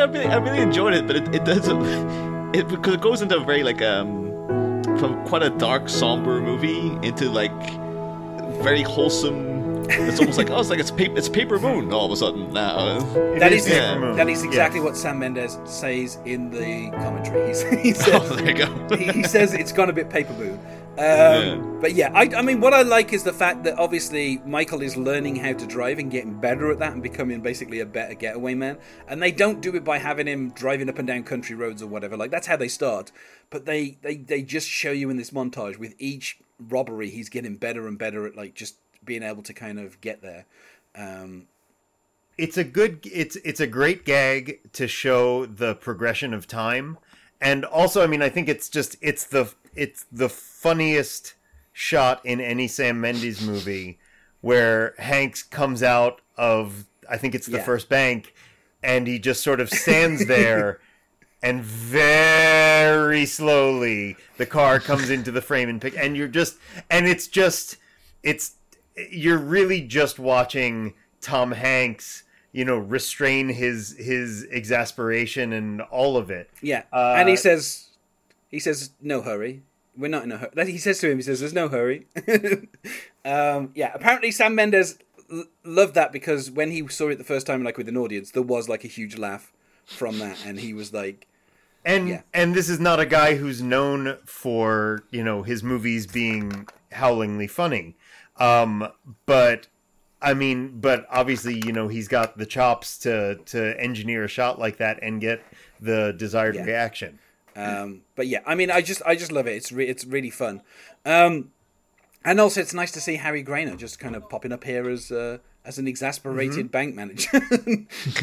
I really, I really enjoyed it, but it, it does it because it goes into a very like um from quite a dark, somber movie into like very wholesome. It's almost like oh, it's like it's paper, it's Paper Moon all of a sudden now. That is, Yeah. that is exactly what Sam Mendes says in the commentary. He's, he says Oh, there you go. he, he says it's gone a bit paper moon. Um, Yeah. But yeah, I, I mean, what I like is the fact that obviously Michael is learning how to drive and getting better at that and becoming basically a better getaway man. And they don't do it by having him driving up and down country roads or whatever. Like that's how they start. But they they they just show you in this montage with each robbery, he's getting better and better at like just being able to kind of get there. Um, it's a good it's it's a great gag to show the progression of time and also i mean i think it's just it's the it's the funniest shot in any sam mendes movie where hanks comes out of i think it's the Yeah. first bank and he just sort of stands there and very slowly the car comes into the frame and pick and you're just and it's just it's you're really just watching Tom Hanks you know restrain his his exasperation and all of it Yeah, Uh, and he says, he says, no hurry. We're not in a hurry. He says to him, he says, "There's no hurry." um, yeah, apparently Sam Mendes l- loved that because when he saw it the first time, like with an audience, there was like a huge laugh from that, and he was like, and Yeah. and this is not a guy who's known for you know his movies being howlingly funny um but i mean but obviously you know he's got the chops to to engineer a shot like that and get the desired Yeah. reaction Um, but yeah, I mean, I just I just love it. It's re- it's really fun, um, and also it's nice to see Harry Groener just kind of popping up here as uh, as an exasperated bank manager.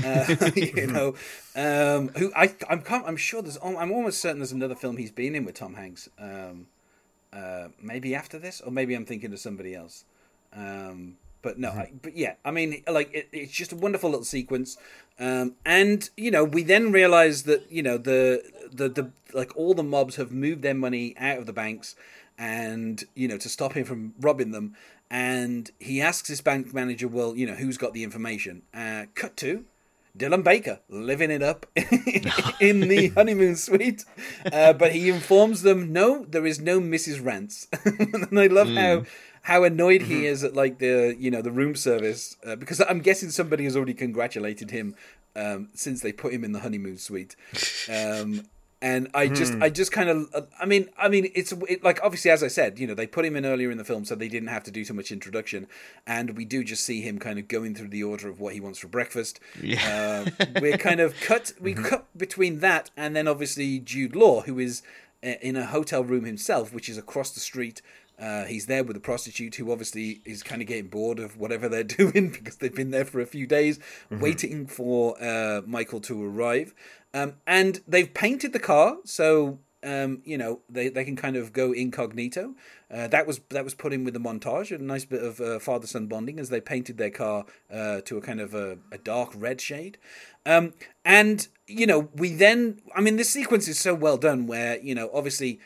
uh, you know, um, who I I'm I'm sure there's I'm almost certain there's another film he's been in with Tom Hanks. Um, uh, maybe after this, or maybe I'm thinking of somebody else. Um, but no, I, but yeah, I mean, like it, it's just a wonderful little sequence, um, and you know, we then realize that you know the the the like all the mobs have moved their money out of the banks, and you know to stop him from robbing them, and he asks his bank manager, well, you know, who's got the information? Uh, cut to. Dylan Baker living it up in the honeymoon suite, uh, but he informs them, no, there is no Mrs. Rance. and I love how how annoyed he is at like the you know the room service uh, because I'm guessing somebody has already congratulated him um, since they put him in the honeymoon suite. Um, and I just, I just kind of, I mean, I mean, it's it, like obviously, as I said, you know, they put him in earlier in the film, so they didn't have to do so much introduction, and we do just see him kind of going through the order of what he wants for breakfast. Yeah. Uh, we're kind of cut, we cut between that, and then obviously Jude Law, who is uh, in a hotel room himself, which is across the street. Uh, he's there with a prostitute who obviously is kind of getting bored of whatever they're doing because they've been there for a few days, waiting for uh, Michael to arrive. Um, and they've painted the car, so um, you know they, they can kind of go incognito. Uh, that was that was put in with the montage, a nice bit of uh, father son bonding as they painted their car uh, to a kind of a, a dark red shade. Um, and you know we then, I mean, this sequence is so well done, where you know obviously.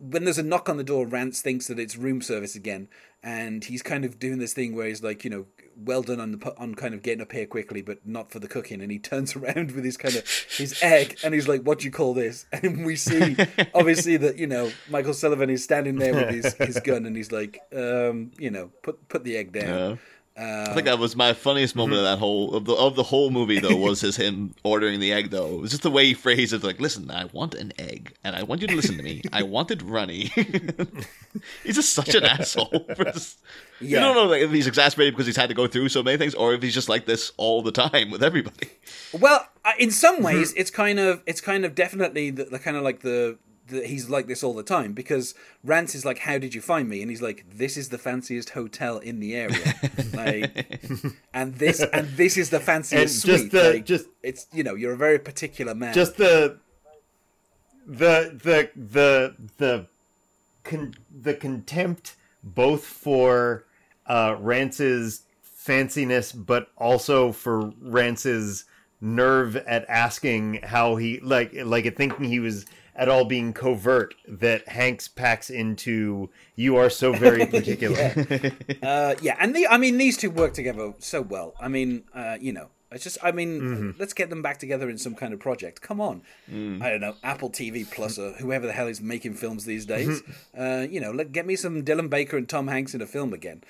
When there's a knock on the door, Rance thinks that it's room service again, and he's kind of doing this thing where he's like, you know, well done on the on kind of getting up here quickly, but not for the cooking. And he turns around with his kind of his egg, and he's like, "What do you call this?" And we see obviously that you know Michael Sullivan is standing there with his, his gun, and he's like, um, you know, put put the egg down. Uh, I think that was my funniest moment mm-hmm. of that whole of the of the whole movie though was his him ordering the egg though. It was just the way he phrased it like, listen, I want an egg and I want you to listen to me. I want it runny. he's just such an asshole. For this. You don't know like, if he's exasperated because he's had to go through so many things or if he's just like this all the time with everybody. Well, in some mm-hmm. ways, it's kind of it's kind of definitely the, the kind of like the, the he's like this all the time because Rance is like, "How did you find me?" And he's like, "This is the fanciest hotel in the area, like, and this and this is the fanciest And just suite. the- like, just- it's you know you're a very particular man. just the the the the the con- the contempt both for uh Rance's fanciness but also for Rance's nerve at asking how he like like at thinking he was at all being covert that Hanks packs into you are so very particular. Uh, yeah, and the I mean these two work together so well. I mean, uh, you know, It's just, I mean, let's get them back together in some kind of project. Come on, I don't know, Apple TV Plus or whoever the hell is making films these days. uh, you know, let get me some Dylan Baker and Tom Hanks in a film again.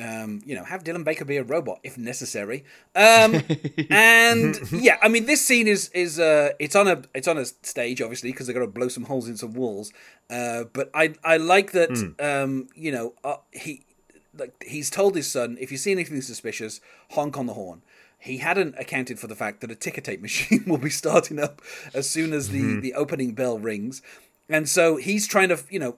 Um, you know, have Dylan Baker be a robot if necessary. Um, and yeah, I mean, this scene is is uh, it's on a it's on a stage obviously because they're going to blow some holes in some walls. Uh, but I I like that um, you know uh, he like he's told his son if you see anything suspicious, honk on the horn. He hadn't accounted for the fact that a ticker tape machine will be starting up as soon as the, the opening bell rings. And so he's trying to, you know,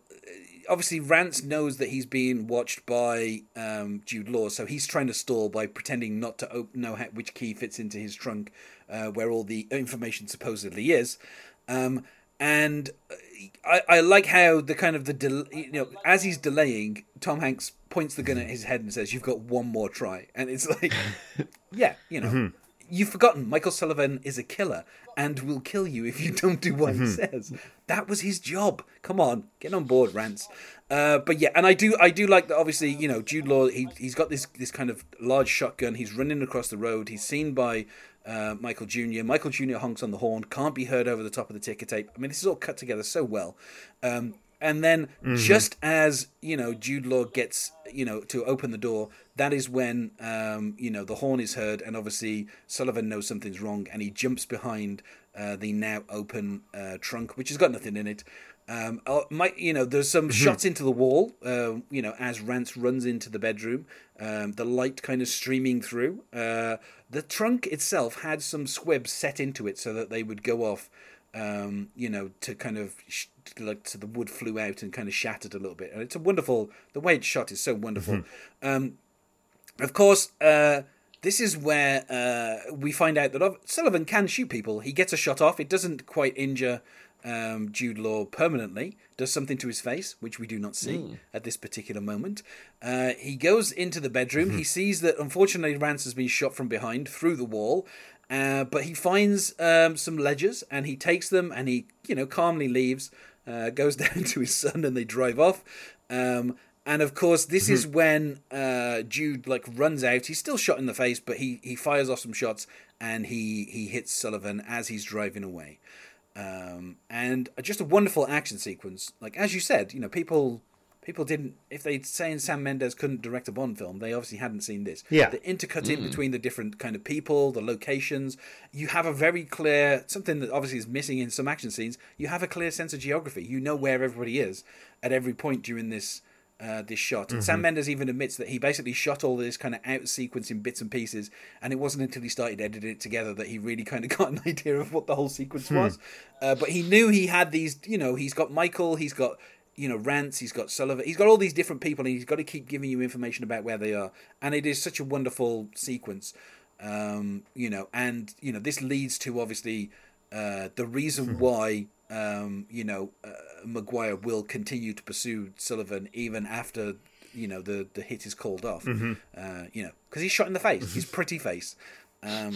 obviously Rance knows that he's being watched by um, Jude Law, so he's trying to stall by pretending not to know how, which key fits into his trunk, uh, where all the information supposedly is. Um, and uh, I, I like how the kind of the del- you know as he's delaying, Tom Hanks points the gun at his head and says, "You've got one more try," and it's like, yeah, you know. You've forgotten Michael Sullivan is a killer and will kill you if you don't do what he says. That was his job. Come on, get on board, Rance. Uh, but yeah, and I do, I do like that. Obviously, you know, Jude Law. He he's got this this kind of large shotgun. He's running across the road. He's seen by uh, Michael Jr. Michael Jr. honks on the horn. Can't be heard over the top of the ticker tape. I mean, this is all cut together so well. Um, and then just as you know, Jude Law gets you know to open the door. That is when um, you know the horn is heard, and obviously Sullivan knows something's wrong, and he jumps behind uh, the now open uh, trunk, which has got nothing in it. Um, uh, my, you know, there's some shots into the wall. Uh, you know, as Rance runs into the bedroom, um, the light kind of streaming through. Uh, the trunk itself had some squibs set into it so that they would go off. Um, you know, to kind of sh- like so the wood flew out and kind of shattered a little bit. And it's a wonderful. The way it's shot is so wonderful. Um, of course, uh, this is where uh, we find out that Sullivan can shoot people. He gets a shot off. It doesn't quite injure um, Jude Law permanently. Does something to his face, which we do not see at this particular moment. Uh, he goes into the bedroom. He sees that unfortunately Rance has been shot from behind through the wall. Uh, but he finds um, some ledgers and he takes them and he, you know, calmly leaves. Uh, goes down to his son and they drive off. Um, and of course, this is when uh, Jude like runs out. He's still shot in the face, but he, he fires off some shots and he he hits Sullivan as he's driving away. Um, and just a wonderful action sequence. Like as you said, you know, people people didn't if they'd saying Sam Mendes couldn't direct a Bond film, they obviously hadn't seen this. Yeah. the intercutting between the different kind of people, the locations. You have a very clear something that obviously is missing in some action scenes. You have a clear sense of geography. You know where everybody is at every point during this uh, this shot. And Sam Mendes even admits that he basically shot all this kind of out sequence in bits and pieces, and it wasn't until he started editing it together that he really kind of got an idea of what the whole sequence was. Uh, but he knew he had these, you know, he's got Michael, he's got you know Rance, he's got Sullivan, he's got all these different people, and he's got to keep giving you information about where they are. And it is such a wonderful sequence, um, you know, and you know this leads to obviously uh, the reason why um, you know uh, Maguire will continue to pursue Sullivan even after you know the the hit is called off. Uh, you know, because he's shot in the face, his pretty face. Um,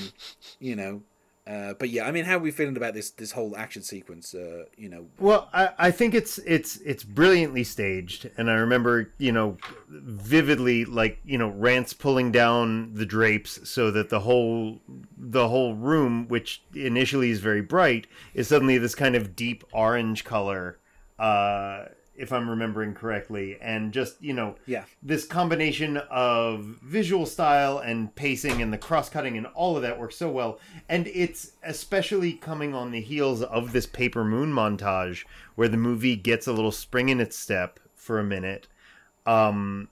you know, uh, but yeah, I mean, how are we feeling about this this whole action sequence? Uh, you know, Well, I, I think it's it's it's brilliantly staged, and I remember you know vividly like you know Rance pulling down the drapes so that the whole the whole room, which initially is very bright, is suddenly this kind of deep orange color. Uh, if I'm remembering correctly, and just you know, Yeah. this combination of visual style and pacing and the cross cutting and all of that works so well. And it's especially coming on the heels of this Paper Moon montage where the movie gets a little spring in its step for a minute. Um,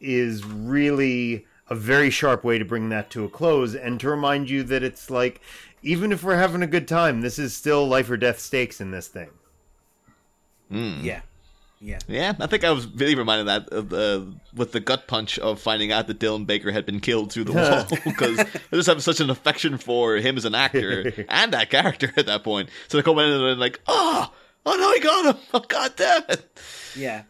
is really a very sharp way to bring that to a close and to remind you that it's like, even if we're having a good time, this is still life or death stakes in this thing. yeah, yeah, Yeah, I think I was really reminded that of the with the gut punch of finding out that Dylan Baker had been killed through the wall because I just have such an affection for him as an actor and that character at that point. So they come in and like, oh, oh no, he got him! Oh god damn it! yeah.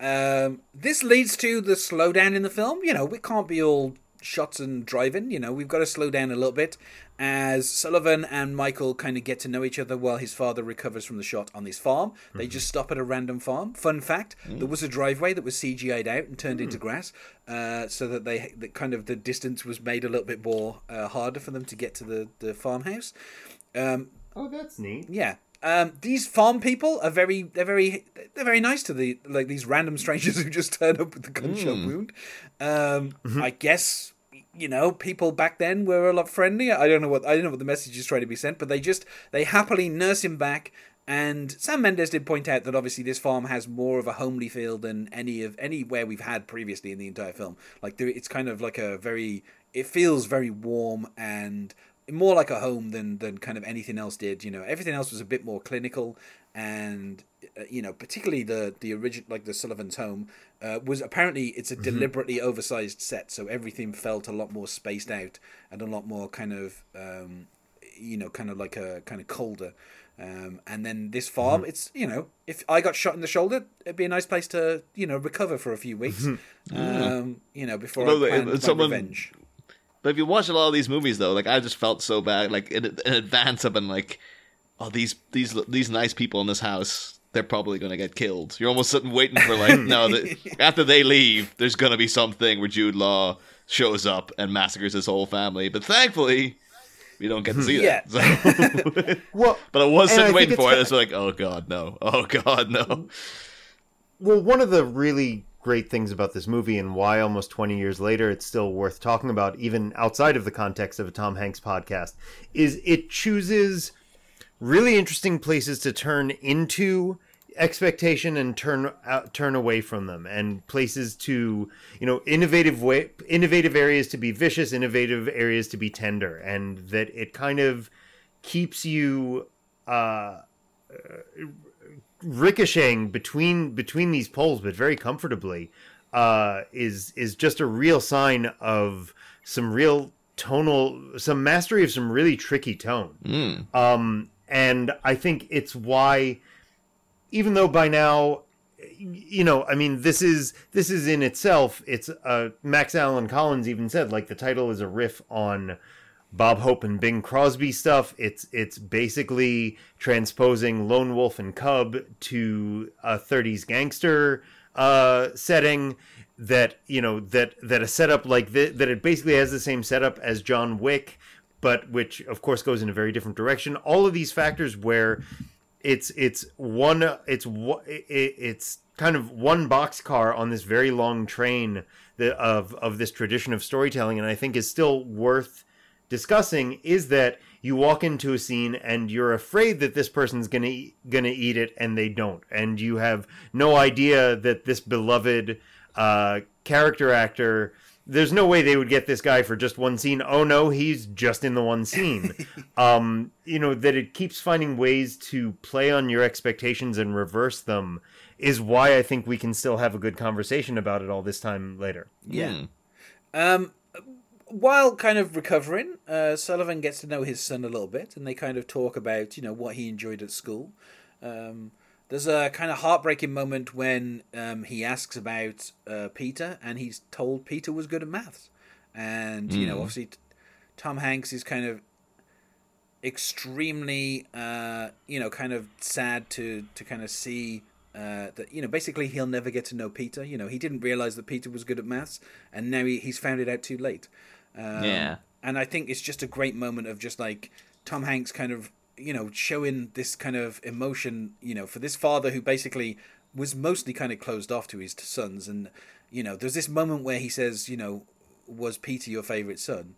Um, this leads to the slowdown in the film. You know, we can't be all shots and driving. You know, we've got to slow down a little bit as Sullivan and Michael kind of get to know each other while his father recovers from the shot on this farm. They just stop at a random farm. Fun fact: there was a driveway that was CGI'd out and turned into grass, uh, so that they that kind of the distance was made a little bit more uh, harder for them to get to the the farmhouse. Um, Oh, that's neat. yeah. Um, these farm people are very they're very they're very nice to the like these random strangers who just turn up with the gunshot wound. Um, I guess you know people back then were a lot friendlier. I don't know what I don't know what the message is trying to be sent, but they just they happily nurse him back. And Sam Mendes did point out that obviously this farm has more of a homely feel than any of anywhere we've had previously in the entire film. Like it's kind of like a very it feels very warm and more like a home than than kind of anything else did. You know, everything else was a bit more clinical, and uh, you know, particularly the the original like the Sullivan's home uh, was apparently it's a deliberately oversized set, so everything felt a lot more spaced out and a lot more kind of um, you know, kind of like a kind of colder. Um, and then this farm, it's you know, if I got shot in the shoulder, it'd be a nice place to you know recover for a few weeks. um, you know, before Well, I if- plan if someone- revenge. But if you watch a lot of these movies, though, like I just felt so bad. Like in, in advance, I've been like, "Oh, these these these nice people in this house, they're probably gonna get killed." You're almost sitting waiting for like, no, the, after they leave, there's gonna be something where Jude Law shows up and massacres his whole family. But thankfully, we don't get to see that. So- Well, but I was and I sitting waiting for it. fa- It's like, oh god, no, oh god, no. Well, one of the really great things about this movie and why almost 20 years later it's still worth talking about, even outside of the context of a Tom Hanks podcast, is it chooses really interesting places to turn into expectation and turn out, turn away from them and places to you know innovative way innovative areas to be vicious innovative areas to be tender and that it kind of keeps you uh ricocheting between between these poles, but very comfortably, uh, is is just a real sign of some real tonal, some mastery of some really tricky tone. Um, and I think it's why, even though by now, you know, I mean, this is this is in itself. It's uh, Max Allan Collins even said like the title is a riff on. Bob Hope and Bing Crosby stuff. It's it's basically transposing Lone Wolf and Cub to a 30s gangster uh, setting that you know that that a setup like this, that it basically has the same setup as John Wick, but which of course goes in a very different direction. All of these factors where it's it's one it's it's kind of one boxcar on this very long train of of this tradition of storytelling, and I think is still worth discussing is that you walk into a scene and you're afraid that this person's gonna e- gonna eat it and they don't. And you have no idea that this beloved uh, character actor there's no way they would get this guy for just one scene. Oh no he's just in the one scene. Um, you know that it keeps finding ways to play on your expectations and reverse them is why i think we can still have a good conversation about it all this time later. Yeah. Um, while kind of recovering, uh, Sullivan gets to know his son a little bit, and they kind of talk about you know what he enjoyed at school. Um, there's a kind of heartbreaking moment when um, he asks about uh, Peter, and he's told Peter was good at maths, and you know obviously t- Tom Hanks is kind of extremely uh, you know kind of sad to to kind of see uh, that you know basically he'll never get to know Peter. You know he didn't realize that Peter was good at maths, and now he, he's found it out too late. Um, Yeah. and I think it's just a great moment of just like Tom Hanks kind of you know showing this kind of emotion you know for this father who basically was mostly kind of closed off to his sons. And you know there's this moment where he says you know was Peter your favorite son?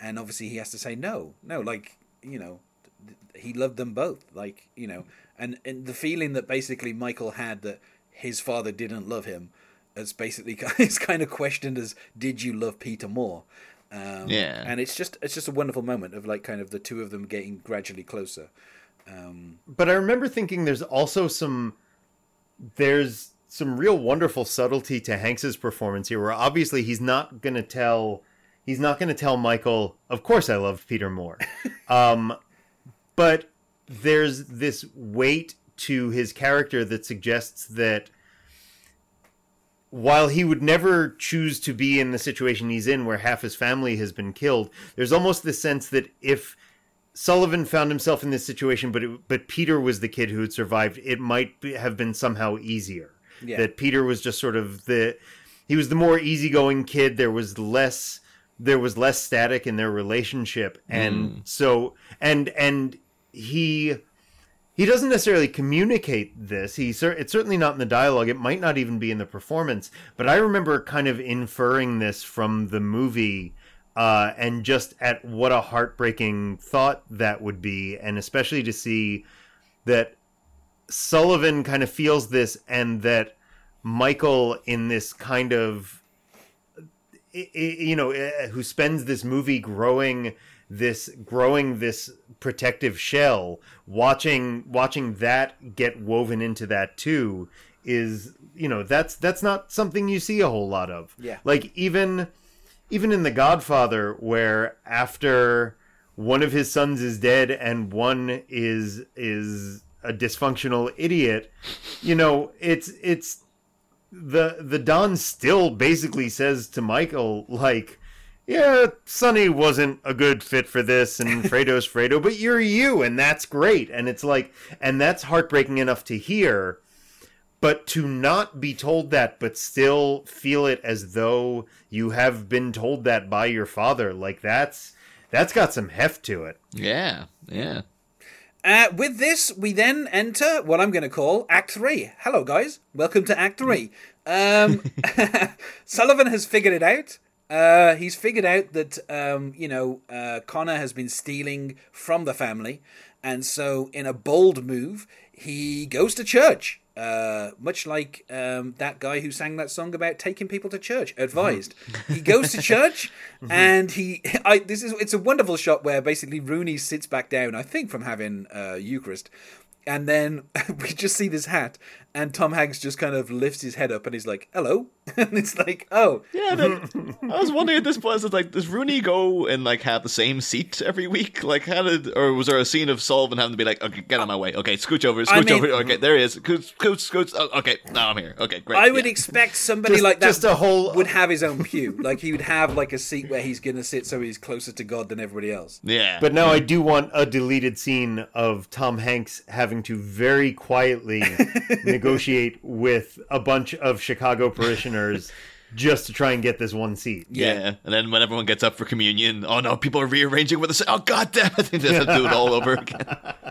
And obviously he has to say no no like you know th- he loved them both like you know. And and the feeling that basically Michael had that his father didn't love him it's basically it's kind of questioned as did you love Peter more um, Yeah. and it's just it's just a wonderful moment of like kind of the two of them getting gradually closer but I remember thinking there's also some there's some real wonderful subtlety to Hanks's performance here where obviously he's not going to tell he's not going to tell Michael of course I love Peter more. um but there's this weight to his character that suggests that while he would never choose to be in the situation he's in where half his family has been killed, there's almost this sense that if Sullivan found himself in this situation, but it, but Peter was the kid who had survived, it might be, have been somehow easier. Yeah. That Peter was just sort of the he was the more easygoing kid. There was less there was less static in their relationship, and hmm. so and and he he doesn't necessarily communicate this. He cer- it's certainly not in the dialogue. It might not even be in the performance. But I remember kind of inferring this from the movie, uh, and just at what a heartbreaking thought that would be, and especially to see that Sullivan kind of feels this, and that Michael in this kind of you know eh, who spends this movie growing this growing this protective shell watching watching that get woven into that too is you know that's that's not something you see a whole lot of Yeah. like even even in the godfather where after one of his sons is dead and one is is a dysfunctional idiot you know it's it's the the Don still basically says to Michael like yeah, Sonny wasn't a good fit for this and Fredo's Fredo, but you're you and that's great. And it's like and that's heartbreaking enough to hear, but to not be told that but still feel it as though you have been told that by your father, like that's that's got some heft to it. Yeah, yeah. Uh, with this, we then enter what I'm going to call Act 3. Hello, guys. Welcome to Act 3. Um, Sullivan has figured it out. Uh, he's figured out that, um, you know, uh, Connor has been stealing from the family. And so, in a bold move, he goes to church. Uh, much like um, that guy who sang that song about taking people to church, advised. he goes to church, and he. I this is it's a wonderful shot where basically Rooney sits back down. I think from having uh, Eucharist, and then we just see this hat, and Tom Hanks just kind of lifts his head up, and he's like, "Hello," and it's like, "Oh, Yeah, then, I was wondering at this point, is like, does Rooney go and like have the same seat every week? Like, how did, or was there a scene of Sullivan having to be like, okay, get on my way, okay, scooch over, scooch I mean- over, okay, there he is, scooch, scooch, scooch, oh, okay, now I'm here, okay, great. I would yeah. expect somebody Just- like that just a whole- would have his own pew. Like he would have like a seat where he's gonna sit so he's closer to God than everybody else. yeah, But now I do want a deleted scene of Tom Hanks having to very quietly negotiate with a bunch of Chicago parishioners just to try and get this one seat. yeah. and then when everyone gets up for communion, oh no, people are rearranging with us. Oh god damn it, they have to do it all over again.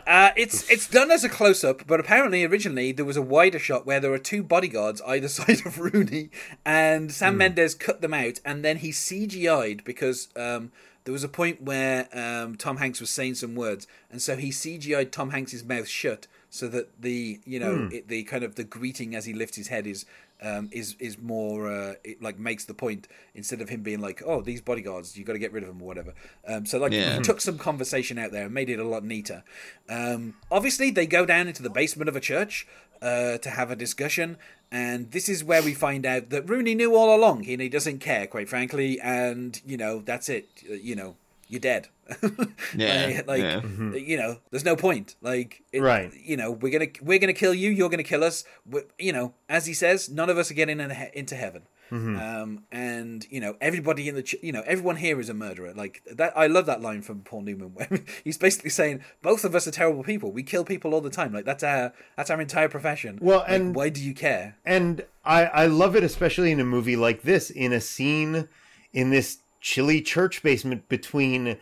Uh, it's it's done as a close up, but apparently originally there was a wider shot where there were two bodyguards either side of Rooney, and Sam Mendes cut them out, and then he CGI'd because um, there was a point where um, Tom Hanks was saying some words, and so he CGI'd Tom Hanks's mouth shut so that the you know it, the kind of the greeting as he lifts his head is. Um, is is more uh, it like makes the point instead of him being like oh these bodyguards you got to get rid of them or whatever um, so like Yeah. took some conversation out there and made it a lot neater. Um, obviously, they go down into the basement of a church uh, to have a discussion, and this is where we find out that Rooney knew all along, and he doesn't care, quite frankly. And you know, that's it. Uh, You know, you're dead. Yeah, like yeah. you know, there's no point. Like, it, Right. You know, we're gonna we're gonna kill you. You're gonna kill us. we you know, as he says, none of us are getting in he- into heaven. Um, and you know, everybody in the ch- you know, everyone here is a murderer. Like that, I love that line from Paul Newman where he's basically saying both of us are terrible people. We kill people all the time. Like that's our that's our entire profession. Well, Like, and- why do you care? And I, I love it, especially in a movie like this, in a scene in this chilly church basement between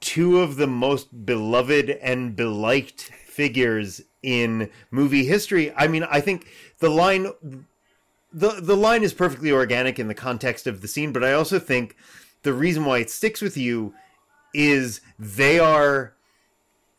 two of the most beloved and beliked figures in movie history. I mean, I think the line the the line is perfectly organic in the context of the scene, but I also think the reason why it sticks with you is they are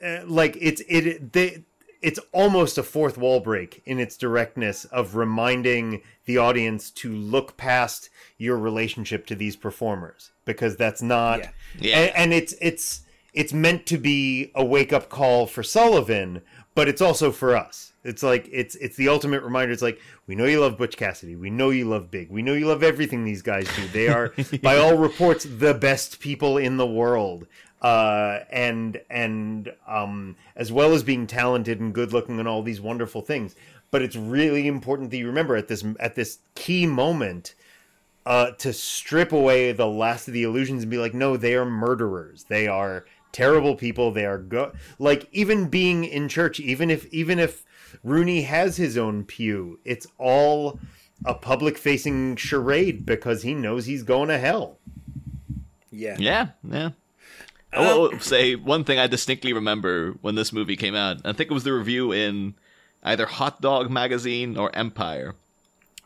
uh, like it's it they it's almost a fourth wall break in its directness of reminding the audience to look past your relationship to these performers because that's not Yeah. Yeah. And, and it's it's it's meant to be a wake up call for Sullivan but it's also for us. It's like it's it's the ultimate reminder. It's like we know you love Butch Cassidy. We know you love Big. We know you love everything these guys do. They are by all reports the best people in the world uh, and and um, as well as being talented and good looking and all these wonderful things. But it's really important that you remember at this at this key moment uh, to strip away the last of the illusions and be like, no, they are murderers. They are terrible people. They are go like even being in church, even if even if Rooney has his own pew, it's all a public facing charade because he knows he's going to hell. Yeah. Yeah, yeah. I will say one thing I distinctly remember when this movie came out. I think it was the review in either Hot Dog Magazine or Empire,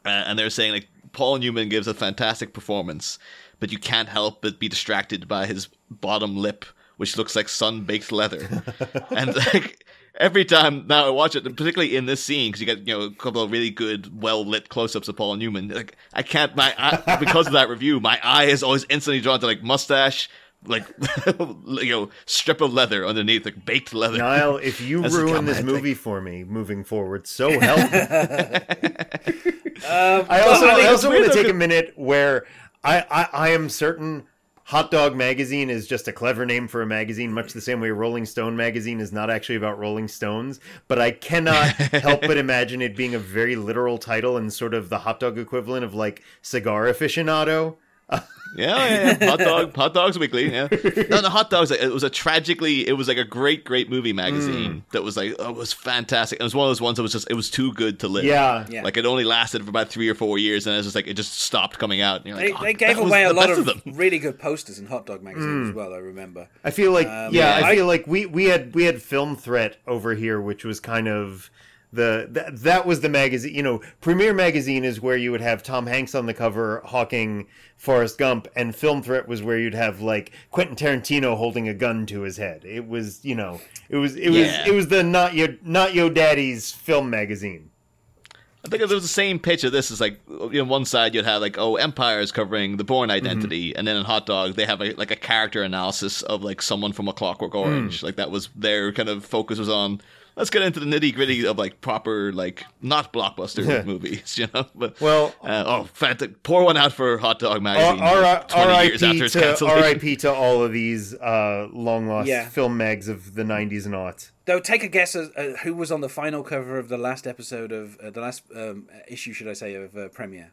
uh, and they're saying like Paul Newman gives a fantastic performance, but you can't help but be distracted by his bottom lip, which looks like sun baked leather, and like every time now I watch it, particularly in this scene, because you get you know a couple of really good, well lit close ups of Paul Newman. Like I can't, my eye, because of that review, my eye is always instantly drawn to like mustache, like you know strip of leather underneath, like baked leather. Niall, if you That's ruin this comment, I movie for me moving forward, so help me. Um, I also, but I also want to take a minute where I, I, I am certain Hot Dog Magazine is just a clever name for a magazine, much the same way Rolling Stone Magazine is not actually about Rolling Stones. But I cannot help but imagine it being a very literal title and sort of the hot dog equivalent of like Cigar Aficionado. Yeah, yeah, yeah. hot dog, hot dogs weekly. Yeah, no, the hot dogs. It was a tragically, it was like a great, great movie magazine that was like, oh, it was fantastic. It was one of those ones that was just, it was too good to live. Yeah. Yeah. like it only lasted for about three or four years, and it was just like it just stopped coming out. And you're They, oh, they gave that was away a lot best of, them. really good posters in Hot Dog magazine as well. I remember. I feel like Um, yeah, yeah. I feel like we we had we had Film Threat over here, which was kind of the that, that was the magazine. You know, Premiere Magazine is where you would have Tom Hanks on the cover hawking Forrest Gump, and Film Threat was where you'd have like Quentin Tarantino holding a gun to his head. It was you know, it was it Yeah. was it was the not your not your daddy's film magazine. I think it was the same pitch of this. Is like you know, one side you'd have like oh Empire is covering the Bourne mm-hmm. Identity, and then in Hot Dog they have a, like a character analysis of like someone from A Clockwork mm. Orange. Like that was their kind of focus was on. Let's get into the nitty gritty of like proper like not blockbuster movies, you know. But Well- uh, oh, fantastic! Pour one out for Hot Dog magazine. R- Twenty years after R.I.P. its to. R.I.P. to all of these uh, long lost Yeah. film mags of the '90s and aughts. Though, take a guess as uh, who was on the final cover of the last episode of uh, the last um, issue, should I say, of uh, Premiere?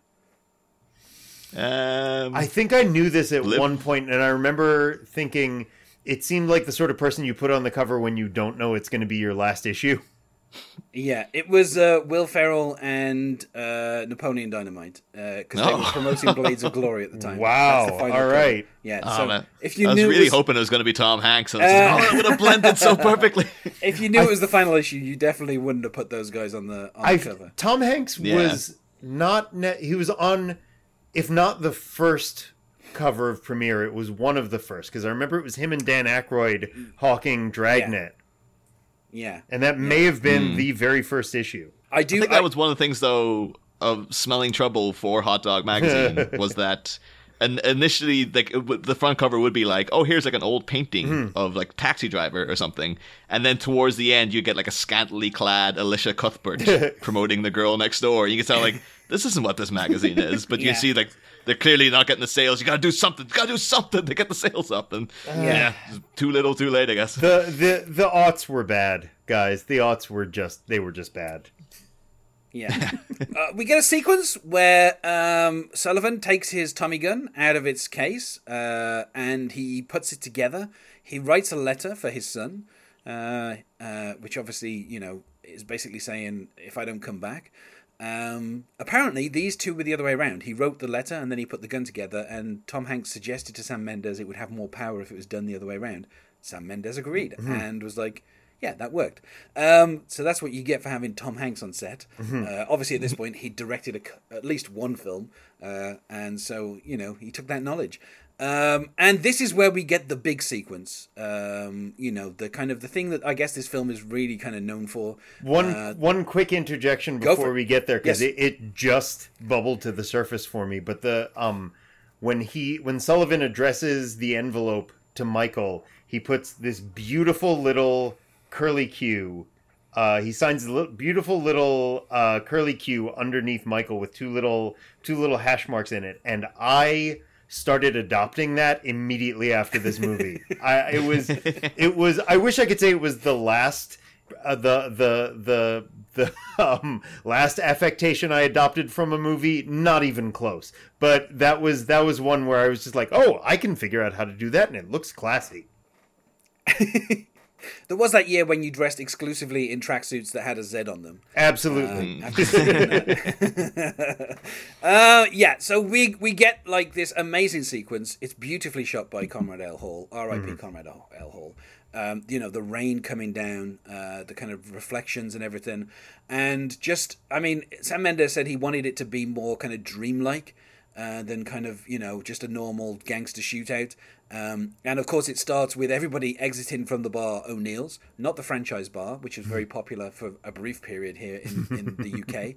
Um, I think I knew this at Lip- one point, and I remember thinking it seemed like the sort of person you put on the cover when you don't know it's going to be your last issue. Yeah, it was uh, Will Ferrell and uh, Napoleon Dynamite because they Oh. were promoting Blades of Glory at the time. Wow, That's the final all cover. right. Yeah, oh, so man. if you I was knew it really was- hoping it was going to be Tom Hanks, and I was like, Uh, oh, it would have blended so perfectly. if you knew it was the final issue, you definitely wouldn't have put those guys on the on I the cover. Tom Hanks Yeah. was not ne- he was on, if not the first cover of Premiere, it was one of the first because I remember it was him and Dan Aykroyd hawking Dragnet, Yeah, and that may have been the very first issue. I do. I think I- that was one of the things, though, of smelling trouble for Hot Dog Magazine was that. And initially, like the front cover would be like, "Oh, here's like an old painting Hmm. of like Taxi Driver or something," and then towards the end, you get like a scantily clad Elisha Cuthbert promoting the girl next door. You can tell like this isn't what this magazine is, but you Yeah. see like they're clearly not getting the sales. You got to do something. You got to do something to get the sales up, and yeah, too little, too late, I guess. The the the aughts were bad, guys. The aughts were just they were just bad. Yeah. uh, we get a sequence where um, Sullivan takes his Tommy gun out of its case uh, and he puts it together. He writes a letter for his son, uh, uh, which obviously, you know, is basically saying, if I don't come back. Um, apparently, these two were the other way around. He wrote the letter and then he put the gun together, and Tom Hanks suggested to Sam Mendes it would have more power if it was done the other way around. Sam Mendes agreed and was like, yeah, that worked. Um, so that's what you get for having Tom Hanks on set. Uh, obviously, at this point, he directed a at least one film, uh, and so you know he took that knowledge. Um, and this is where we get the big sequence. Um, you know, the kind of the thing that I guess this film is really kind of known for. One Uh, one quick interjection before we get there because Yes. it, it just bubbled to the surface for me. But the um when he when Sullivan addresses the envelope to Michael, he puts this beautiful little curly Q. Uh, he signs a little, beautiful little uh, curly Q underneath Michael with two little two little hash marks in it, and I started adopting that immediately after this movie. I it was it was I wish I could say it was the last uh, the the the the um, last affectation I adopted from a movie, not even close. But that was that was one where I was just like, "Oh, I can figure out how to do that and it looks classy." There was that year when you dressed exclusively in tracksuits that had a Z on them. Absolutely. Uh, yeah, so we we get like this amazing sequence. It's beautifully shot by Conrad L. Hall, R.I.P. Conrad L. L. Hall. Um, you know, the rain coming down, uh, the kind of reflections and everything, and just, I mean, Sam Mendes said he wanted it to be more kind of dreamlike. Uh, than kind of you know just a normal gangster shootout. Um, and of course, it starts with everybody exiting from the bar O'Neill's, not the franchise bar, which was very popular for a brief period here in, in the UK.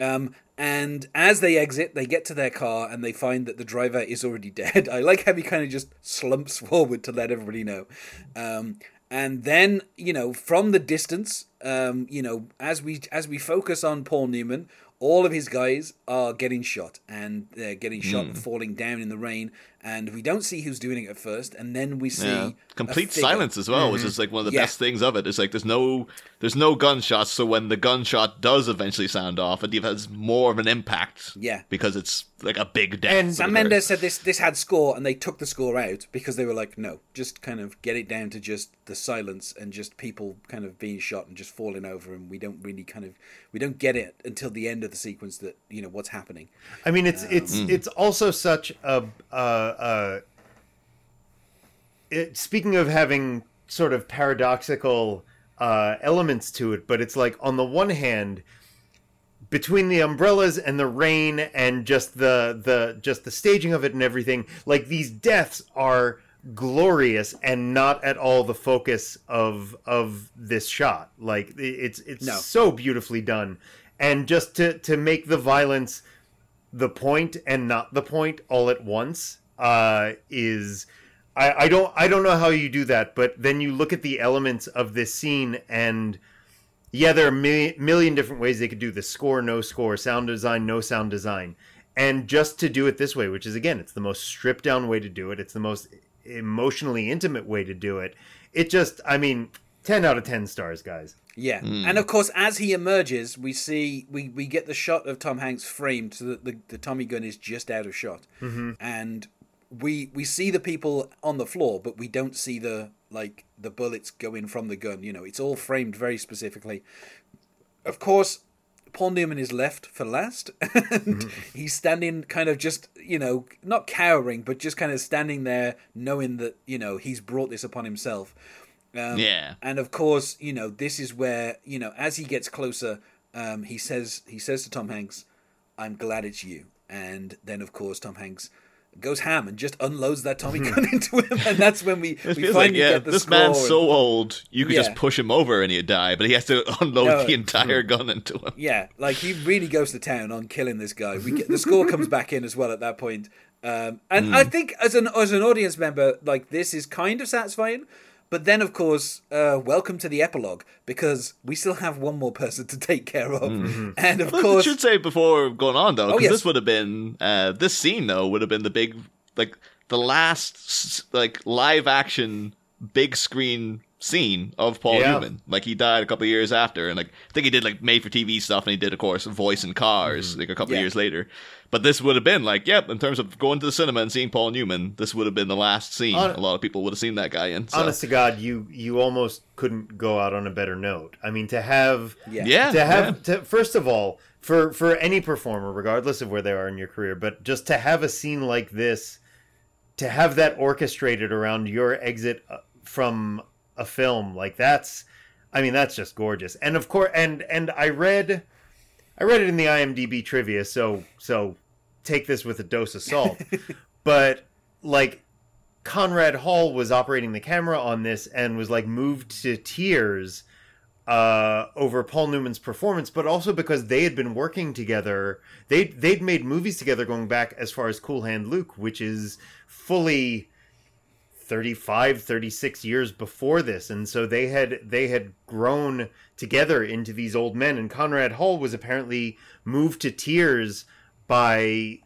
Um, and as they exit, they get to their car and they find that the driver is already dead. I like how he kind of just slumps forward to let everybody know. Um, and then you know from the distance, um, you know as we as we focus on Paul Newman, all of his guys are getting shot and they're getting shot and falling down in the rain and we don't see who's doing it at first and then we see Yeah. Complete silence as well, which mm-hmm. is like one of the Yeah. best things of it. It's like there's no there's no gunshots, so when the gunshot does eventually sound off, it has more of an impact. Yeah. because it's like a big death. And Sam. Mendes said this this had score and they took the score out because they were like no just kind of get it down to just the silence and just people kind of being shot and just falling over and we don't really kind of we don't get it until the end of the sequence that you know what's happening I mean, it's it's it's also such a uh, uh, it, speaking of having sort of paradoxical uh, elements to it, but it's like on the one hand, between the umbrellas and the rain and just the the just the staging of it and everything, like these deaths are glorious and not at all the focus of of this shot. Like it's it's No. so beautifully done, and just to to make the violence the point and not the point all at once uh, is I, I don't I don't know how you do that, but then you look at the elements of this scene and yeah, there are a million, million different ways they could do this score, no score, sound design, no sound design. And just to do it this way, which is again, it's the most stripped down way to do it, it's the most emotionally intimate way to do it. It just, I mean, 10 out of 10 stars, guys. Yeah, hmm. and of course, as he emerges, we see we, we get the shot of Tom Hanks framed so that the, the Tommy gun is just out of shot, mm-hmm. and we we see the people on the floor, but we don't see the like the bullets going from the gun. You know, it's all framed very specifically. Of course, Paul Newman is left for last, and mm-hmm. he's standing kind of just you know not cowering, but just kind of standing there, knowing that you know he's brought this upon himself. Um, Yeah. and of course, you know, this is where you know, as he gets closer, um, he says he says to Tom Hanks, "I'm glad it's you." And then, of course, Tom Hanks goes ham and just unloads that Tommy gun into him, and that's when we we finally like, yeah, get the this man's and- so old, you could Yeah. just push him over and he'd die, but he has to unload No. the entire gun into him. Yeah, like he really goes to town on killing this guy. We get the score comes back in as well at that point. Um, and Hmm. I think as an as an audience member, like this is kind of satisfying. But then, of course, uh, welcome to the epilogue because we still have one more person to take care of, and of Well, course, I should say before going on though, because Oh, yes. this would have been uh, this scene though would have been the big like the last like live action big screen scene of Paul Yeah. Newman. Like he died a couple of years after, and like I think he did like made for TV stuff, and he did of course voice in cars like a couple Yeah. of years later. But this would have been like, yep, in terms of going to the cinema and seeing Paul Newman, this would have been the last scene. Hon- a lot of people would have seen that guy in. So. Honest to God, you you almost couldn't go out on a better note. I mean, to have yeah, yeah, to have yeah. to, first of all for for any performer regardless of where they are in your career but just to have a scene like this to have that orchestrated around your exit uh, from a film like that's i mean that's just gorgeous and of course and and i read i read it in the imdb trivia so so take this with a dose of salt. But like conrad hall was operating the camera on this and was like moved to tears uh, over Paul Newman's performance, but also because they had been working together. They they'd made movies together going back as far as Cool Hand Luke, which is fully 35 36 years before this. And so they had they had grown together into these old men. And Conrad Hall was apparently moved to tears by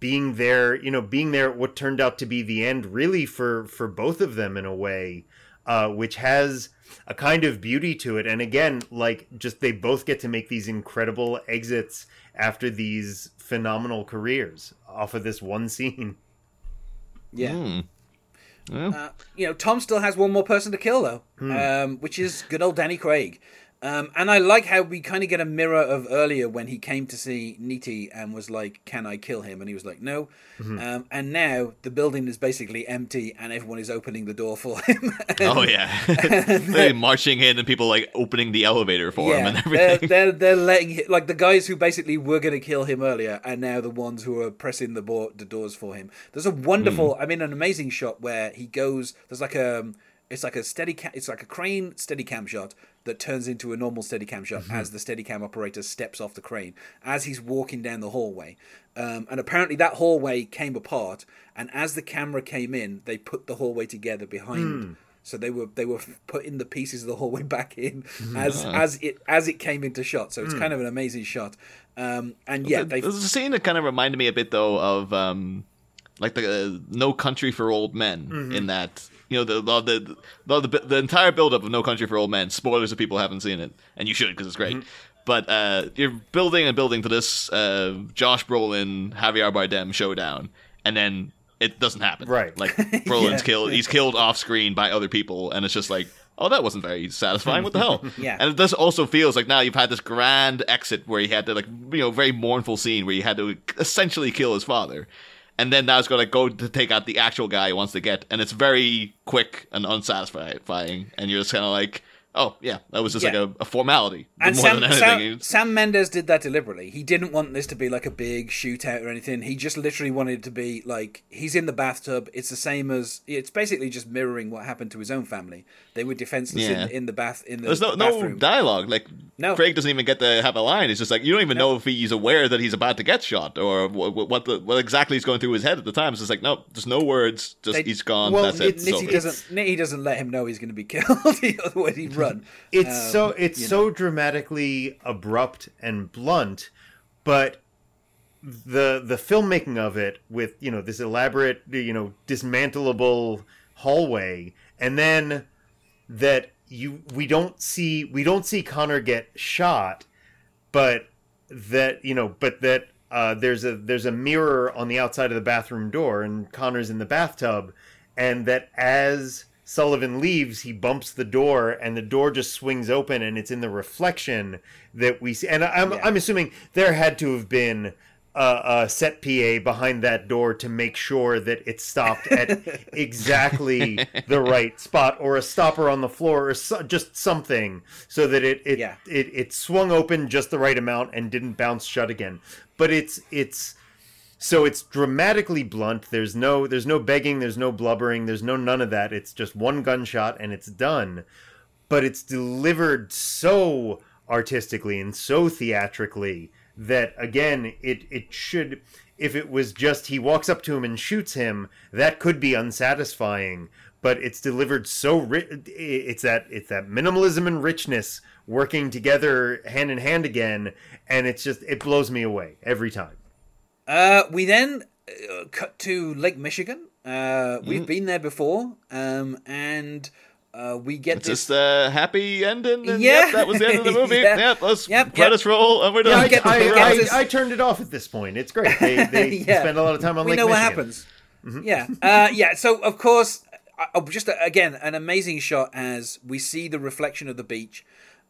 being there, you know, being there at what turned out to be the end, really for for both of them in a way, uh, which has a kind of beauty to it. And again, like just they both get to make these incredible exits after these phenomenal careers off of this one scene. Yeah. Hmm. Uh, you know, Tom still has one more person to kill though, Hmm. um, which is good old Danny Craig. Um, and I like how we kind of get a mirror of earlier when he came to see Nitti and was like, "Can I kill him?" And he was like, "No." Mm-hmm. Um, and now the building is basically empty, and everyone is opening the door for him. Oh yeah, They're marching in and people like opening the elevator for him and they're, everything. they're they're letting like the guys who basically were going to kill him earlier are now the ones who are pressing the the doors for him. There's a wonderful, I mean, an amazing shot where he goes. There's like a, it's like a steady, ca- it's like a crane steady cam shot that turns into a normal steady cam shot as the steady cam operator steps off the crane as he's walking down the hallway. Um, and apparently that hallway came apart, and as the camera came in, they put the hallway together behind. So they were they were putting the pieces of the hallway back in as as it as it came into shot. So it's kind of an amazing shot. Um, and yeah, they There's a scene that kind of reminded me a bit though of um, like the uh, No Country for Old Men Mm-hmm. in that you know the the the, the the entire buildup of No Country for Old Men. Spoilers if people haven't seen it, and you should because it's Mm-hmm. great. But uh, you're building and building to this uh, Josh Brolin Javier Bardem showdown, and then it doesn't happen. Right. Like Brolin's Yeah. killed. He's killed off screen by other people, and it's just like. Oh, that wasn't very satisfying. What the hell? Yeah. And it does also feels like now you've had this grand exit where he had to like you know very mournful scene where he had to essentially kill his father, and then now it's going to go to take out the actual guy he wants to get, and it's very quick and unsatisfying, and you're just kind of like, oh yeah, that was just Yeah. like a, a formality and more Sam, than anything. Sam, Sam Mendes did that deliberately. He didn't want this to be like a big shootout or anything. He just literally wanted it to be like he's in the bathtub. It's the same as it's basically just mirroring what happened to his own family. They were defenseless Yeah. in, in the bath in the There's no no bathroom. dialogue. Like No. Craig doesn't even get to have a line. It's just like you don't even know if he's aware that he's about to get shot or what, what the what exactly is going through his head at the time. It's just like no, there's no words. Just They- he's gone. Well, that's it. Nitti doesn't. Nitti doesn't let him know he's going to be killed. Otherwise, he'd run. It's Um, so it's so dramatically abrupt and blunt, but the the filmmaking of it with you know this elaborate you know dismantleable hallway and then that you we don't see we don't see Connor get shot but that you know but that uh, there's a there's a mirror on the outside of the bathroom door and Connor's in the bathtub and that as Sullivan leaves he bumps the door and the door just swings open and it's in the reflection that we see and I'm Yeah. I'm assuming there had to have been a, a set PA behind that door to make sure that it stopped at exactly the right spot or a stopper on the floor or so, just something so that it it, Yeah. it it swung open just the right amount and didn't bounce shut again but it's it's so it's dramatically blunt. There's no there's no begging there's no blubbering there's no none of that. It's just one gunshot and it's done. But it's delivered so artistically and so theatrically that again it it should if it was just he walks up to him and shoots him that could be unsatisfying. But it's delivered so ri- it's that it's that minimalism and richness working together hand in hand again and it's just it blows me away every time Uh, we then uh, cut to Lake Michigan. Uh, Mm-hmm. we've been there before, um, and uh, we get It's this. just a happy ending. And Yeah. yep, that was the end of the movie. Yeah. Yep, let's Yep, yep. credits roll and we're yeah, done. I, get- I, we get I, I turned it off at this point it's great they, they Yeah. spend a lot of time on we Lake know what Michigan. happens. Yeah, uh, yeah. So of course, uh, uh, just uh, again an amazing shot as we see the reflection of the beach.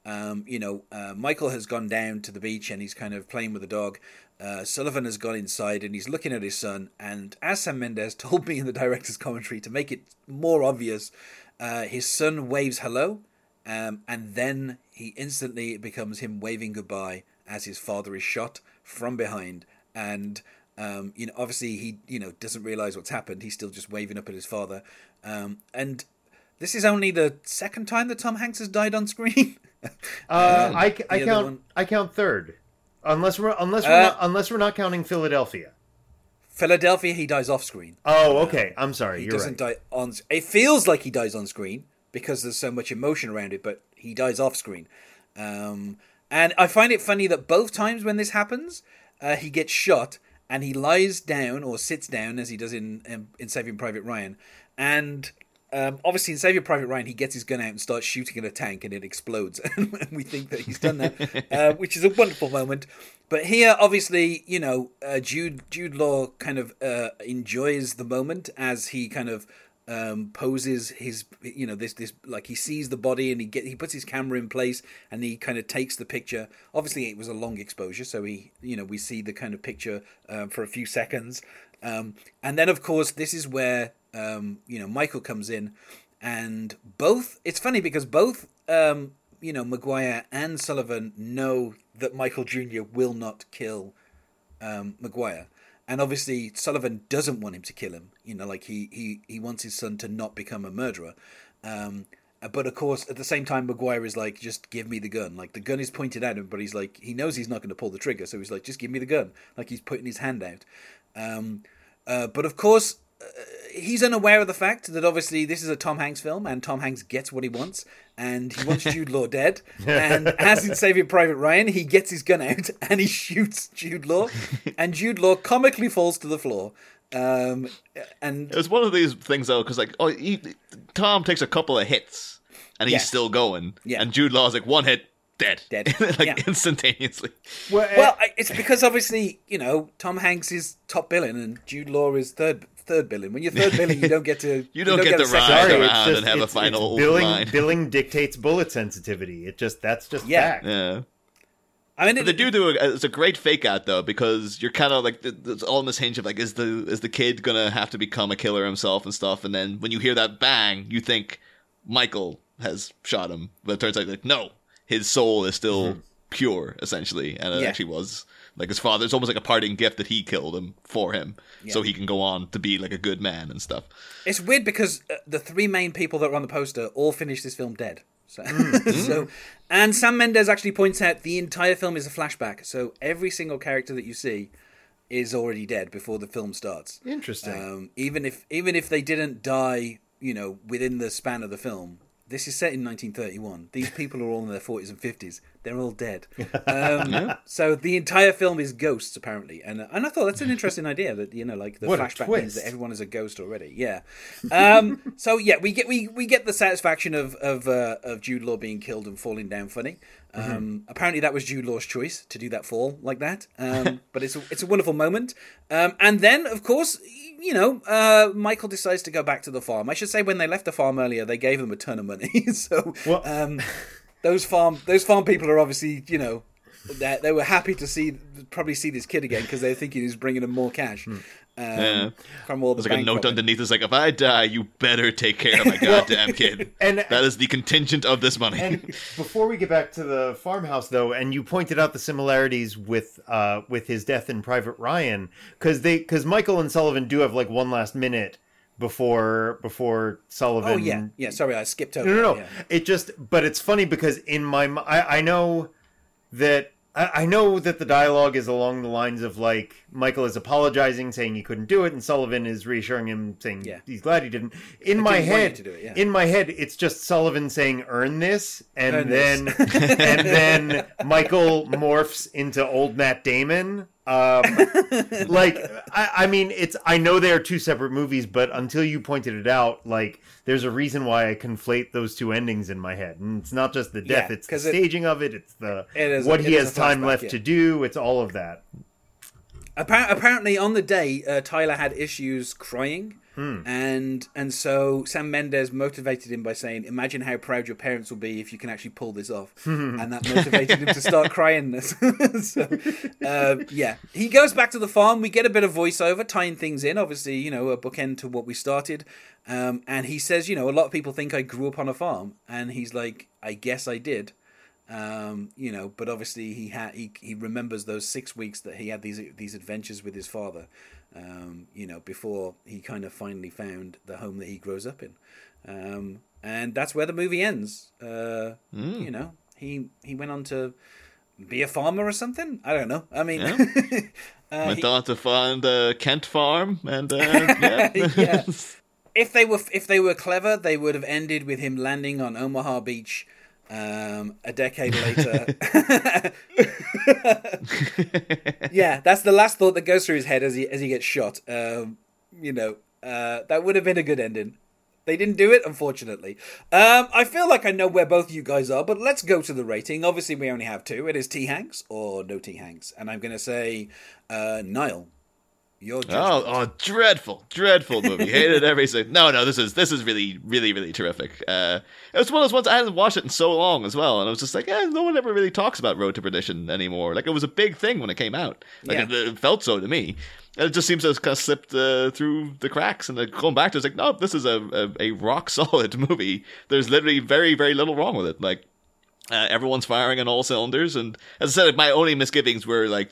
Um, you know, uh, Michael has gone down to the beach and he's kind of playing with the dog. Uh, Sullivan has gone inside and he's looking at his son. And as Sam Mendes told me in the director's commentary to make it more obvious, uh, his son waves hello, um, and then he instantly becomes him waving goodbye as his father is shot from behind. And um, you know, obviously he you know doesn't realize what's happened. He's still just waving up at his father. Um, and this is only the second time that Tom Hanks has died on screen. Uh, I, I count one- I count third, unless we're unless we're Uh, not, unless we're not counting Philadelphia. Philadelphia, he dies off screen. Oh, okay. I'm sorry. He You're doesn't right. die on. It feels like he dies on screen because there's so much emotion around it, but he dies off screen. Um, and I find it funny that both times when this happens, uh, he gets shot, and he lies down or sits down as he does in in, in Saving Private Ryan, and um, obviously, in Saving Private Ryan, he gets his gun out and starts shooting at a tank, and it explodes. and we think that he's done that, uh, which is a wonderful moment. But here, obviously, you know, uh, Jude Jude Law kind of uh, enjoys the moment as he kind of um, poses his, you know, this this like he sees the body and he get he puts his camera in place and he kind of takes the picture. Obviously, it was a long exposure, so he, you know, we see the kind of picture uh, for a few seconds, um, and then of course this is where um, you know, Michael comes in, and both. It's funny because both, um, you know, Maguire and Sullivan know that Michael Jr. will not kill um, Maguire, and obviously Sullivan doesn't want him to kill him. You know, like he he he wants his son to not become a murderer. Um, but of course, at the same time, Maguire is like, just give me the gun. Like the gun is pointed at him, but he's like, he knows he's not going to pull the trigger, so he's like, just give me the gun. Like he's putting his hand out. Um, uh, but of course, he's unaware of the fact that obviously this is a Tom Hanks film and Tom Hanks gets what he wants and he wants Jude Law dead. And as in Saving Private Ryan, he gets his gun out and he shoots Jude Law, and Jude Law comically falls to the floor. Um, and it was one of these things though, because like, oh, he, Tom takes a couple of hits and he's still going, yeah. and Jude Law's like one hit, dead, dead, like yeah. instantaneously. Well, well, it's because obviously you know Tom Hanks is top billing and Jude Law is third third billing. When you're third billing, you don't get to you, you don't, don't, get, get to ride Sorry, around just, and have a final billing. line. Billing dictates bullet sensitivity. It just that's just yeah. fact. Yeah. I mean, it, they do do a, it's a great fake out though because you're kind of like it's all in this hinge of like is the is the kid gonna have to become a killer himself and stuff and then when you hear that bang you think Michael has shot him but it turns out like no his soul is still mm-hmm. pure essentially and it yeah. actually was like his father, it's almost like a parting gift that he killed him for him, yeah. so he can go on to be like a good man and stuff. It's weird because uh, the three main people that were on the poster all finished this film dead. So, mm. so, and Sam Mendes actually points out the entire film is a flashback. So every single character that you see is already dead before the film starts. Interesting. Um, even if even if they didn't die, you know, within the span of the film, this is set in 1931. These people are all in their 40s and 50s. They're all dead. Um, yeah. So the entire film is ghosts, apparently. And and I thought that's an interesting idea that you know, like the what flashback means that everyone is a ghost already. Yeah. Um, so yeah, we get we, we get the satisfaction of of uh, of Jude Law being killed and falling down funny. Um, mm-hmm. Apparently, that was Jude Law's choice to do that fall like that. Um, but it's a, it's a wonderful moment. Um, and then, of course, you know, uh, Michael decides to go back to the farm. I should say, when they left the farm earlier, they gave him a ton of money. so well, um, those farm those farm people are obviously, you know, they, they were happy to see probably see this kid again because they were thinking he's bringing them more cash. Hmm. Um, yeah. From all the There's like a note underneath. It's like, if I die, you better take care of my goddamn kid. and that is the contingent of this money. and before we get back to the farmhouse, though, and you pointed out the similarities with uh, with his death in Private Ryan, because they because Michael and Sullivan do have like one last minute before before Sullivan. Oh yeah, yeah. Sorry, I skipped over. No, no, no. Yeah. It just, but it's funny because in my, I, I know that I, know that the dialogue is along the lines of like Michael is apologizing, saying he couldn't do it, and Sullivan is reassuring him, saying yeah. he's glad he didn't. In I my head, it, yeah. in my head, it's just Sullivan saying "earn this," and earn then this. and then Michael morphs into old Matt Damon. Um, like I, I mean, it's I know they are two separate movies, but until you pointed it out, like there's a reason why I conflate those two endings in my head, and it's not just the death; yeah, it's the staging of it, it's the it what it he has time left yeah. to do, it's all of that. Apparently, on the day, uh, Tyler had issues crying, hmm. and and so Sam Mendes motivated him by saying, "Imagine how proud your parents will be if you can actually pull this off," and that motivated him to start crying. so, uh, yeah, he goes back to the farm. We get a bit of voiceover tying things in. Obviously, you know, a bookend to what we started. Um, and he says, you know, a lot of people think I grew up on a farm, and he's like, I guess I did. Um, you know, but obviously he had he, he remembers those six weeks that he had these these adventures with his father. Um, you know, before he kind of finally found the home that he grows up in, um, and that's where the movie ends. Uh, mm. You know, he he went on to be a farmer or something. I don't know. I mean, yeah. uh, went he... on to find a Kent farm and uh, yeah. yeah. If they were if they were clever, they would have ended with him landing on Omaha Beach Um, a decade later, yeah, that's the last thought that goes through his head as he as he gets shot. Um, you know, uh, that would have been a good ending. They didn't do it, unfortunately. Um, I feel like I know where both you guys are, but let's go to the rating. Obviously, we only have two. It is T Hanks or no T Hanks, and I'm going to say uh, Niall. Your oh, oh, dreadful, dreadful movie. Hated every single. No, no, this is this is really, really, really terrific. Uh, it was one of those ones I hadn't watched it in so long as well, and I was just like, eh, no one ever really talks about Road to Perdition anymore. Like it was a big thing when it came out. Like Yeah. it, it felt so to me. And it just seems to have kind of slipped uh, through the cracks, and then going back to it's like, no, this is a, a, a rock solid movie. There's literally very, very little wrong with it. Like uh, everyone's firing on all cylinders, and as I said, my only misgivings were like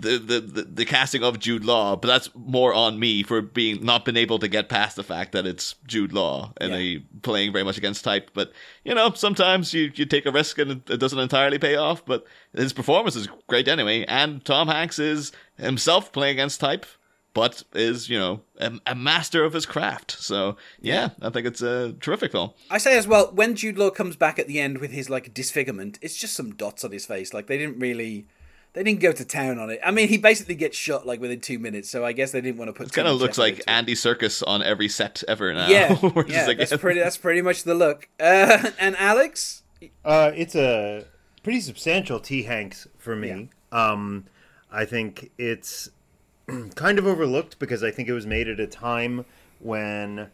the, the, the, the casting of Jude Law, but that's more on me for being not been able to get past the fact that it's Jude Law and Yeah. a playing very much against type. But you know, sometimes you, you take a risk and it, doesn't entirely pay off. But his performance is great anyway, and Tom Hanks is himself playing against type, but is you know a, a master of his craft. So yeah, I think it's a terrific film. I say as well, when Jude Law comes back at the end with his like disfigurement, it's just some dots on his face. Like they didn't really, they didn't go to town on it. I mean, he basically gets shot like within two minutes, so I guess they didn't want to put. It kind of looks like Andy Serkis on every set ever now. Yeah, yeah, like, that's pretty. That's pretty much the look. Uh, and Alex, Uh, it's a pretty substantial T Hanks for me. Um, I think it's kind of overlooked because I think it was made at a time when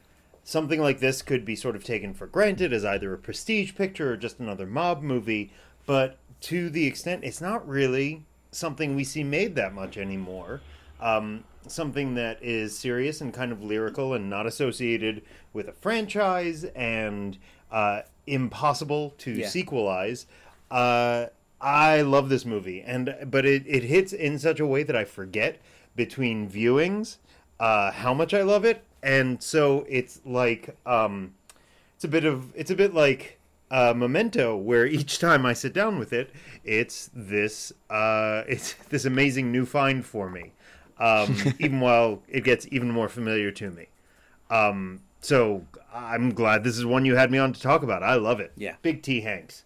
something like this could be sort of taken for granted as either a prestige picture or just another mob movie. But to the extent it's not really something we see made that much anymore. Um, something that is serious and kind of lyrical and not associated with a franchise and uh, impossible to Yeah. sequelize. Uh, I love this movie, and but it, it hits in such a way that I forget between viewings uh, how much I love it, and so it's like um, it's a bit of it's a bit like uh, Memento, where each time I sit down with it, it's this uh, it's this amazing new find for me, um, even while it gets even more familiar to me. Um, so I'm glad this is one you had me on to talk about. I love it. Yeah. big T Hanks.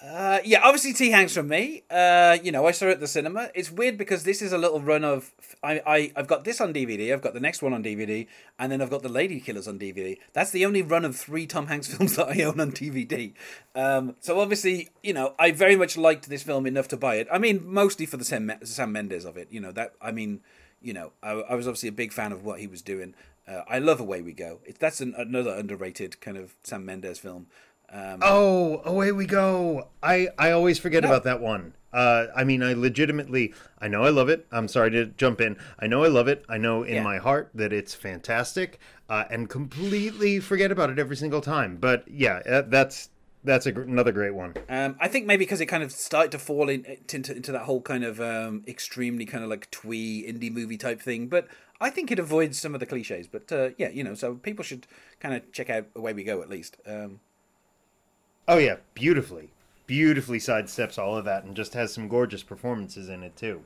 Uh, yeah, obviously T Hanks from me. Uh, you know, I saw it at the cinema. It's weird because this is a little run of I, I I've got this on DVD. I've got the next one on DVD, and then I've got the Ladykillers on DVD. That's the only run of three Tom Hanks films that I own on DVD. Um, so obviously, you know, I very much liked this film enough to buy it. I mean, mostly for the Sam, Sam Mendes of it. You know that. I mean, you know, I, I was obviously a big fan of what he was doing. Uh, I love Away We Go. It's that's an, another underrated kind of Sam Mendes film. Um, Oh, away we go. I I always forget about that one. Uh, I mean, I legitimately, I know I love it. I'm sorry to jump in. I know I love it. I know in Yeah. my heart that it's fantastic, uh, and completely forget about it every single time. But yeah, uh, that's that's a, gr- another great one. Um, I think maybe because it kind of started to fall in, into into that whole kind of um, extremely kind of like twee indie movie type thing. But I think it avoids some of the cliches. But uh, yeah, you know, so people should kind of check out Away We Go at least. Um, Oh yeah, beautifully, beautifully sidesteps all of that, and just has some gorgeous performances in it too.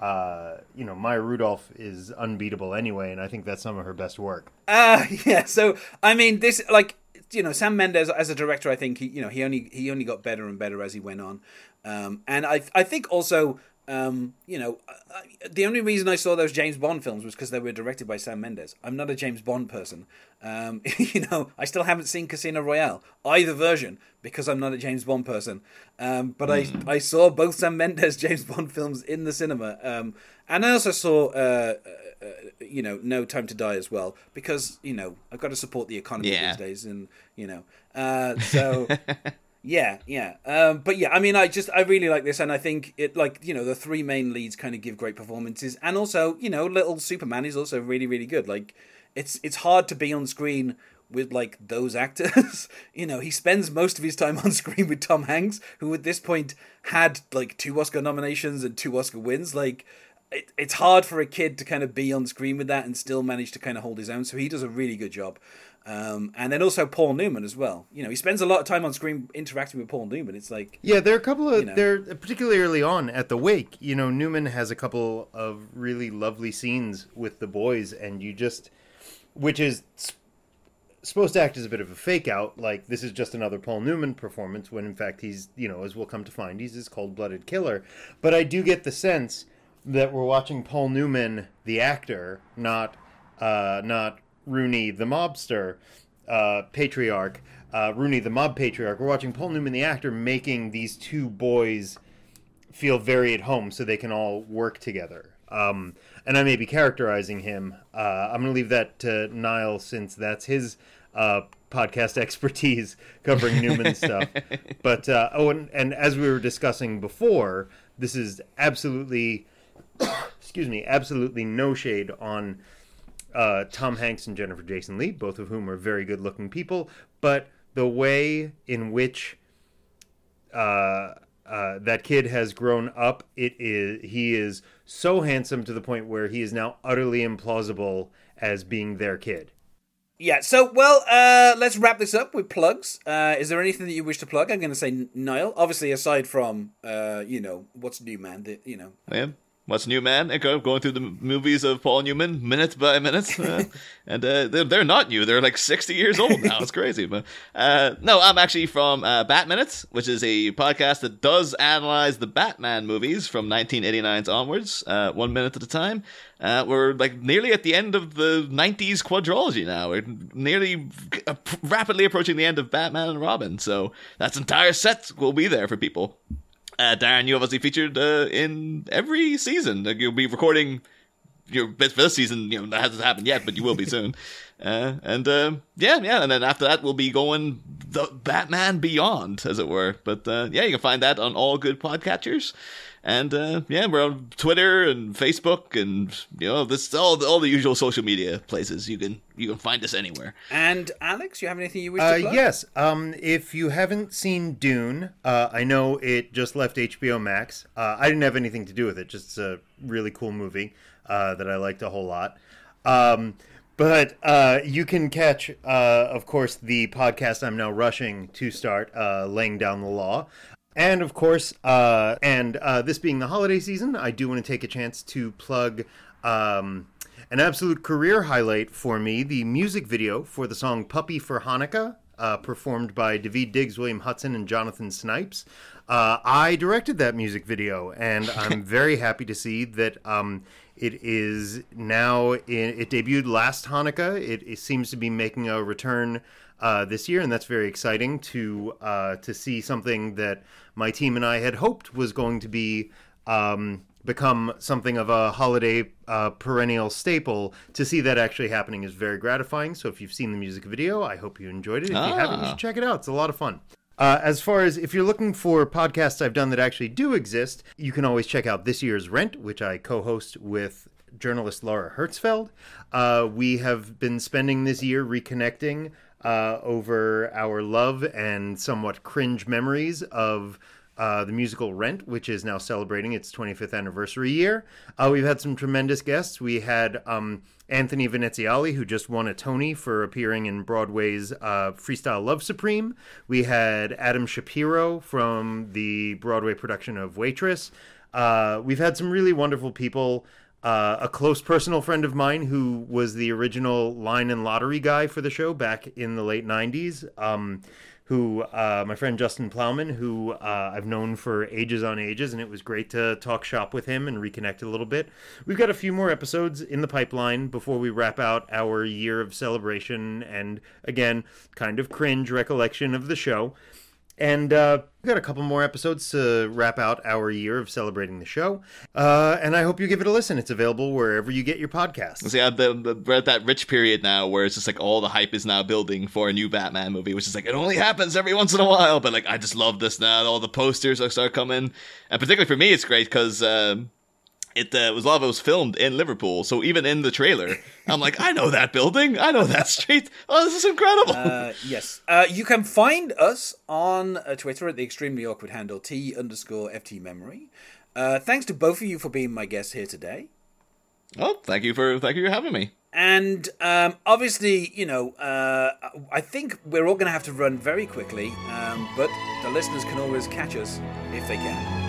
Uh, you know, Maya Rudolph is unbeatable anyway, and I think that's some of her best work. Uh yeah. So I mean, this like you know Sam Mendes as a director, I think he you know he only he only got better and better as he went on, um, and I I think also um, you know I, the only reason I saw those James Bond films was because they were directed by Sam Mendes. I'm not a James Bond person, um, you know. I still haven't seen Casino Royale either version because I'm not a James Bond person. Um, but I I saw both Sam Mendes James Bond films in the cinema, um, and I also saw. Uh, uh, you know, No Time to Die as well, because you know I've got to support the economy Yeah. these days, and you know, uh, so yeah, yeah. Um, but yeah, I mean, I just I really like this, and I think it like you know the three main leads kind of give great performances, and also you know little Superman is also really really good. Like it's it's hard to be on screen with like those actors. you know, he spends most of his time on screen with Tom Hanks, who at this point had like two Oscar nominations and two Oscar wins. Like it, it's hard for a kid to kind of be on screen with that and still manage to kind of hold his own. So he does a really good job. Um, and then also Paul Newman as well. You know, he spends a lot of time on screen interacting with Paul Newman. It's like, Yeah, there are a couple of You know. there particularly early on at the wake. You know, Newman has a couple of really lovely scenes with the boys, and you just, which is supposed to act as a bit of a fake out, like this is just another Paul Newman performance, when in fact he's, you know, as we'll come to find, he's this cold blooded killer. But I do get the sense that we're watching Paul Newman, the actor, not uh, not Rooney, the mobster, uh, patriarch, uh, Rooney, the mob patriarch. We're watching Paul Newman, the actor, making these two boys feel very at home so they can all work together. Um, and I may be characterizing him. Uh, I'm going to leave that to Niall since that's his uh, podcast expertise covering Newman stuff. But uh, oh, and, and as we were discussing before, this is absolutely, excuse me, absolutely no shade on uh, Tom Hanks and Jennifer Jason Leigh, both of whom are very good-looking people. But the way in which uh, uh, that kid has grown up. It is he is so handsome to the point where he is now utterly implausible as being their kid. Yeah. So, well, uh, let's wrap this up with plugs. Uh, is there anything that you wish to plug? I'm going to say Niall. Obviously, aside from uh, you know what's new, man. The, you know. Yeah. What's new, man? Go going through the movies of Paul Newman minute by minute, uh, and uh, they're, they're not new. They're like sixty years old now. It's crazy, but uh, no, I'm actually from uh, Bat Minutes, which is a podcast that does analyze the Batman movies from 1989 onwards, uh, one minute at a time. Uh, we're like nearly at the end of the 90s quadrilogy now. We're nearly uh, rapidly approaching the end of Batman and Robin, so that entire set will be there for people. Uh, Darren, you obviously featured uh, in every season. Like, you'll be recording your bits for this season. You know that hasn't happened yet, but you will be soon. Uh, and uh, yeah, yeah, and then after that, we'll be going the Batman Beyond, as it were. But uh, yeah, you can find that on all good podcatchers. And uh, yeah, we're on Twitter and Facebook, and you know, this all all the usual social media places. You can you can find us anywhere. And Alex, you have anything you wish Uh, to plug? yes. Um, if you haven't seen Dune, uh, I know it just left HBO Max. Uh, I didn't have anything to do with it. Just a really cool movie uh, that I liked a whole lot. Um, but uh, you can catch, uh, of course, the podcast I'm now rushing to start, uh, laying down the law. And of course, uh, and uh, this being the holiday season, I do want to take a chance to plug um, an absolute career highlight for me the music video for the song Puppy for Hanukkah, uh, performed by Daveed Diggs, William Hutson, and Jonathan Snipes. Uh, I directed that music video, and I'm very happy to see that um, it is now in. It debuted last Hanukkah. It, it seems to be making a return uh, this year, and that's very exciting to uh, to see something that my team and I had hoped was going to be um, become something of a holiday uh, perennial staple. To see that actually happening is very gratifying. So if you've seen the music video, I hope you enjoyed it. If you haven't, you Ah. should check it out. It's a lot of fun. Uh, as far as if you're looking for podcasts I've done that actually do exist, you can always check out this year's Rent, which I co-host with journalist Laura Hertzfeld. Uh, we have been spending this year reconnecting uh, over our love and somewhat cringe memories of uh, the musical Rent, which is now celebrating its 25th anniversary year. Uh, we've had some tremendous guests. We had um, Anthony Veneziale, who just won a Tony for appearing in Broadway's uh, Freestyle Love Supreme. We had Adam Shapiro from the Broadway production of Waitress. Uh, we've had some really wonderful people. Uh, a close personal friend of mine who was the original line and lottery guy for the show back in the late 90s. Um, who, uh, my friend Justin Plowman, who uh, I've known for ages on ages, and it was great to talk shop with him and reconnect a little bit. We've got a few more episodes in the pipeline before we wrap out our year of celebration and, again, kind of cringe recollection of the show. And uh, we've got a couple more episodes to wrap out our year of celebrating the show. Uh, and I hope you give it a listen. It's available wherever you get your podcasts. The, the, we're at that rich period now where it's just like all the hype is now building for a new Batman movie, which is like it only happens every once in a while. But like I just love this now. All the posters are start coming, and particularly for me, it's great because um, it uh, was a lot of it was filmed in Liverpool. So even in the trailer, I'm like, I know that building, I know that street. Oh, this is incredible. Uh, yes. Uh, you can find us on uh, Twitter at the extremely awkward handle T underscore FT memory. Uh, thanks to both of you for being my guests here today. oh, thank you for thank you for having me. And um, obviously, you know, uh, I think we're all going to have to run very quickly, um, but the listeners can always catch us if they can.